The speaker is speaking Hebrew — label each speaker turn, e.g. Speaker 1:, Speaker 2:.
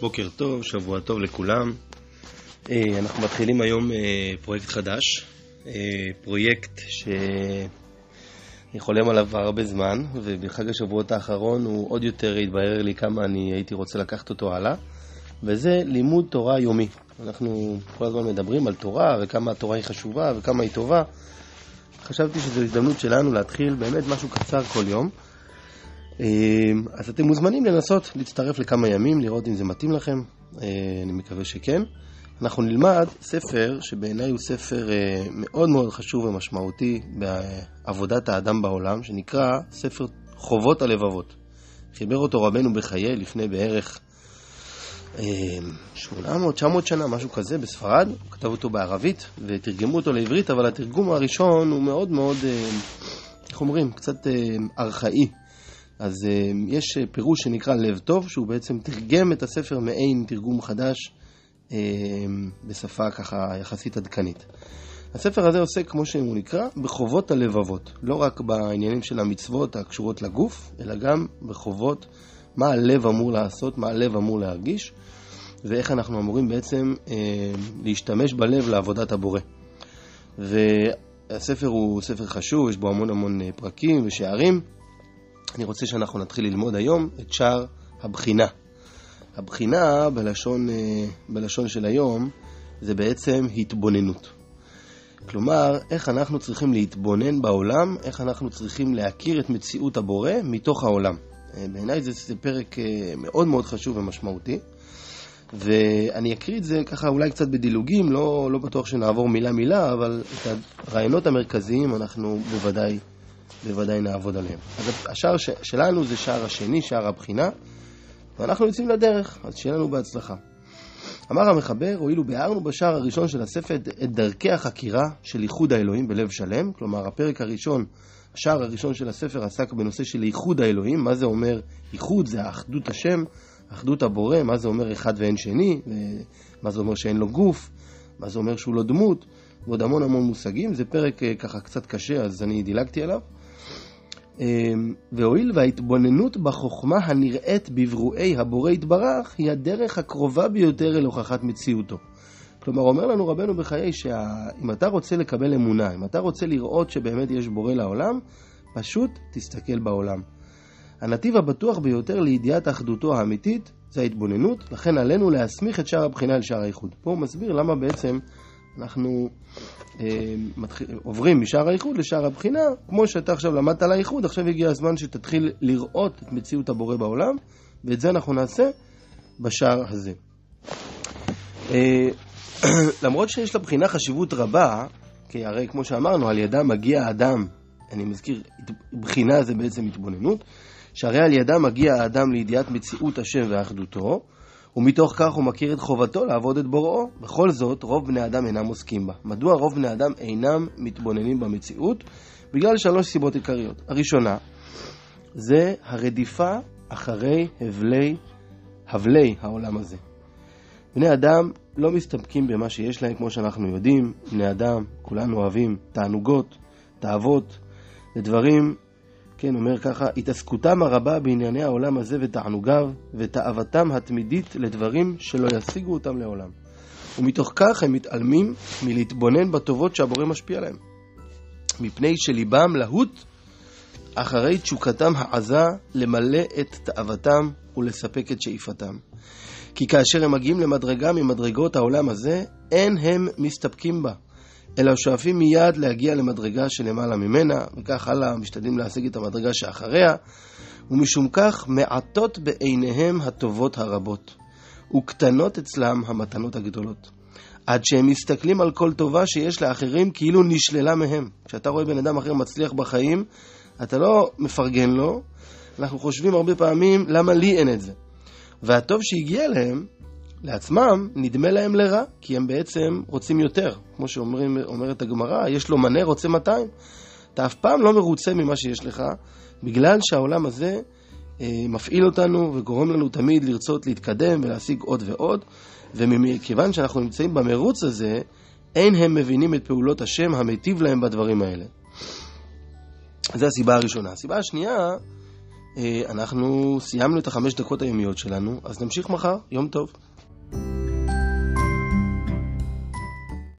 Speaker 1: בוקר טוב, שבוע טוב לכולם. אה, אנחנו מתחילים היום אה, פרויקט חדש, אה, פרויקט שאני חולם עליו הרבה זמן, ובחג השבועות האחרון הוא עוד יותר התבהר לי כמה אני הייתי רוצה לקחת אותו הלאה, וזה לימוד תורה יומי. אנחנו כל הזמן מדברים על תורה, וכמה התורה היא חשובה, וכמה היא טובה. חשבתי שזו הזדמנות שלנו להתחיל באמת משהו קצר כל יום. אמ, אז אתם מוזמנים לנסות להצטרף לכמה ימים, לראות אם זה מתאים לכם, אה, אני מקווה שכן. אנחנו נלמד ספר שבעיניי הוא ספר אה, מאוד מאוד חשוב ומשמעותי בעבודת האדם בעולם, שנקרא ספר חובות הלבבות. חיבר אותו רבנו בחיי לפני בערך 800-900 אמ, שנה, משהו כזה, בספרד. הוא כתב אותו בערבית ותרגמו אותו לעברית, אבל התרגום הראשון הוא מאוד מאוד, אה, איך אומרים, קצת ארכאי. אז uh, יש אה, פירוש שנקרא לב טוב, שהוא בעצם תרגם את הספר מעין תרגום חדש uh, בשפה ככה יחסית עדכנית. הספר הזה עוסק, כמו שהוא נקרא, בחובות הלבבות. לא רק בעניינים של המצוות הקשורות לגוף, אלא גם בחובות מה הלב אמור לעשות, מה הלב אמור להרגיש, ואיך אנחנו אמורים בעצם uh, להשתמש בלב לעבודת הבורא. והספר הוא ספר חשוב, יש בו המון המון פרקים ושערים. אני רוצה שאנחנו נתחיל ללמוד היום את שער הבחינה. הבחינה בלשון, אה, בלשון של היום זה בעצם התבוננות. כלומר, איך אנחנו צריכים להתבונן בעולם, איך אנחנו צריכים להכיר את מציאות הבורא מתוך העולם. אה, בעיניי זה, זה פרק אה, מאוד מאוד חשוב ומשמעותי. ואני אקריא את זה ככה אולי קצת בדילוגים, לא, לא בטוח שנעבור מילה מילה, אבל את הרעיונות המרכזיים אנחנו בוודאי בוודאי נעבוד עליהם. אז השער ש... שלנו זה שער השני, שער הבחינה, ואנחנו יוצאים לדרך, אז שיהיה לנו בהצלחה. אמר המחבר, הואילו ביארנו בשער הראשון של הספר את דרכי החקירה של ייחוד האלוהים בלב שלם, כלומר הפרק הראשון, השער הראשון של הספר עסק בנושא של ייחוד האלוהים, מה זה אומר ייחוד? זה האחדות השם, אחדות הבורא, מה זה אומר אחד ואין שני, מה זה אומר שאין לו גוף, מה זה אומר שהוא לא דמות, ועוד המון המון מושגים, זה פרק אה, ככה קצת קשה אז אני דילגתי עליו. אמ, והואיל וההתבוננות בחוכמה הנראית בברואי הבורא יתברך היא הדרך הקרובה ביותר אל הוכחת מציאותו. כלומר, אומר לנו רבנו בחיי שאם אתה רוצה לקבל אמונה, אם אתה רוצה לראות שבאמת יש בורא לעולם, פשוט תסתכל בעולם. הנתיב הבטוח ביותר לידיעת אחדותו האמיתית זה ההתבוננות, לכן עלינו להסמיך את שער הבחינה אל שער האיחוד. פה הוא מסביר למה בעצם אנחנו אה, מתחיל, עוברים משער האיחוד לשער הבחינה, כמו שאתה עכשיו למדת על האיחוד, עכשיו הגיע הזמן שתתחיל לראות את מציאות הבורא בעולם, ואת זה אנחנו נעשה בשער הזה. אה, למרות שיש לבחינה חשיבות רבה, כי הרי כמו שאמרנו, על ידה מגיע האדם, אני מזכיר, בחינה זה בעצם התבוננות, שהרי על ידה מגיע האדם לידיעת מציאות השם ואחדותו, ומתוך כך הוא מכיר את חובתו לעבוד את בוראו. בכל זאת, רוב בני אדם אינם עוסקים בה. מדוע רוב בני אדם אינם מתבוננים במציאות? בגלל שלוש סיבות עיקריות. הראשונה, זה הרדיפה אחרי הבלי, הבלי העולם הזה. בני אדם לא מסתפקים במה שיש להם, כמו שאנחנו יודעים. בני אדם, כולנו אוהבים תענוגות, תאוות, לדברים כן, אומר ככה, התעסקותם הרבה בענייני העולם הזה ותענוגיו, ותאוותם התמידית לדברים שלא ישיגו אותם לעולם. ומתוך כך הם מתעלמים מלהתבונן בטובות שהבורא משפיע עליהם. מפני שליבם להוט אחרי תשוקתם העזה למלא את תאוותם ולספק את שאיפתם. כי כאשר הם מגיעים למדרגה ממדרגות העולם הזה, אין הם מסתפקים בה, אלא שואפים מיד להגיע למדרגה שלמעלה ממנה, וכך הלאה משתדלים להשיג את המדרגה שאחריה, ומשום כך מעטות בעיניהם הטובות הרבות, וקטנות אצלם המתנות הגדולות. עד שהם מסתכלים על כל טובה שיש לאחרים כאילו נשללה מהם. כשאתה רואה בן אדם אחר מצליח בחיים, אתה לא מפרגן לו, אנחנו חושבים הרבה פעמים למה לי אין את זה. והטוב שהגיע להם, לעצמם נדמה להם לרע, כי הם בעצם רוצים יותר. כמו שאומרת הגמרא, יש לו מנה רוצה 200. אתה אף פעם לא מרוצה ממה שיש לך, בגלל שהעולם הזה אה, מפעיל אותנו וגורם לנו תמיד לרצות להתקדם ולהשיג עוד ועוד, ומכיוון שאנחנו נמצאים במרוץ הזה, אין הם מבינים את פעולות השם המיטיב להם בדברים האלה. זו הסיבה הראשונה. הסיבה השנייה, אה, אנחנו סיימנו את החמש דקות היומיות שלנו, אז נמשיך מחר. יום טוב.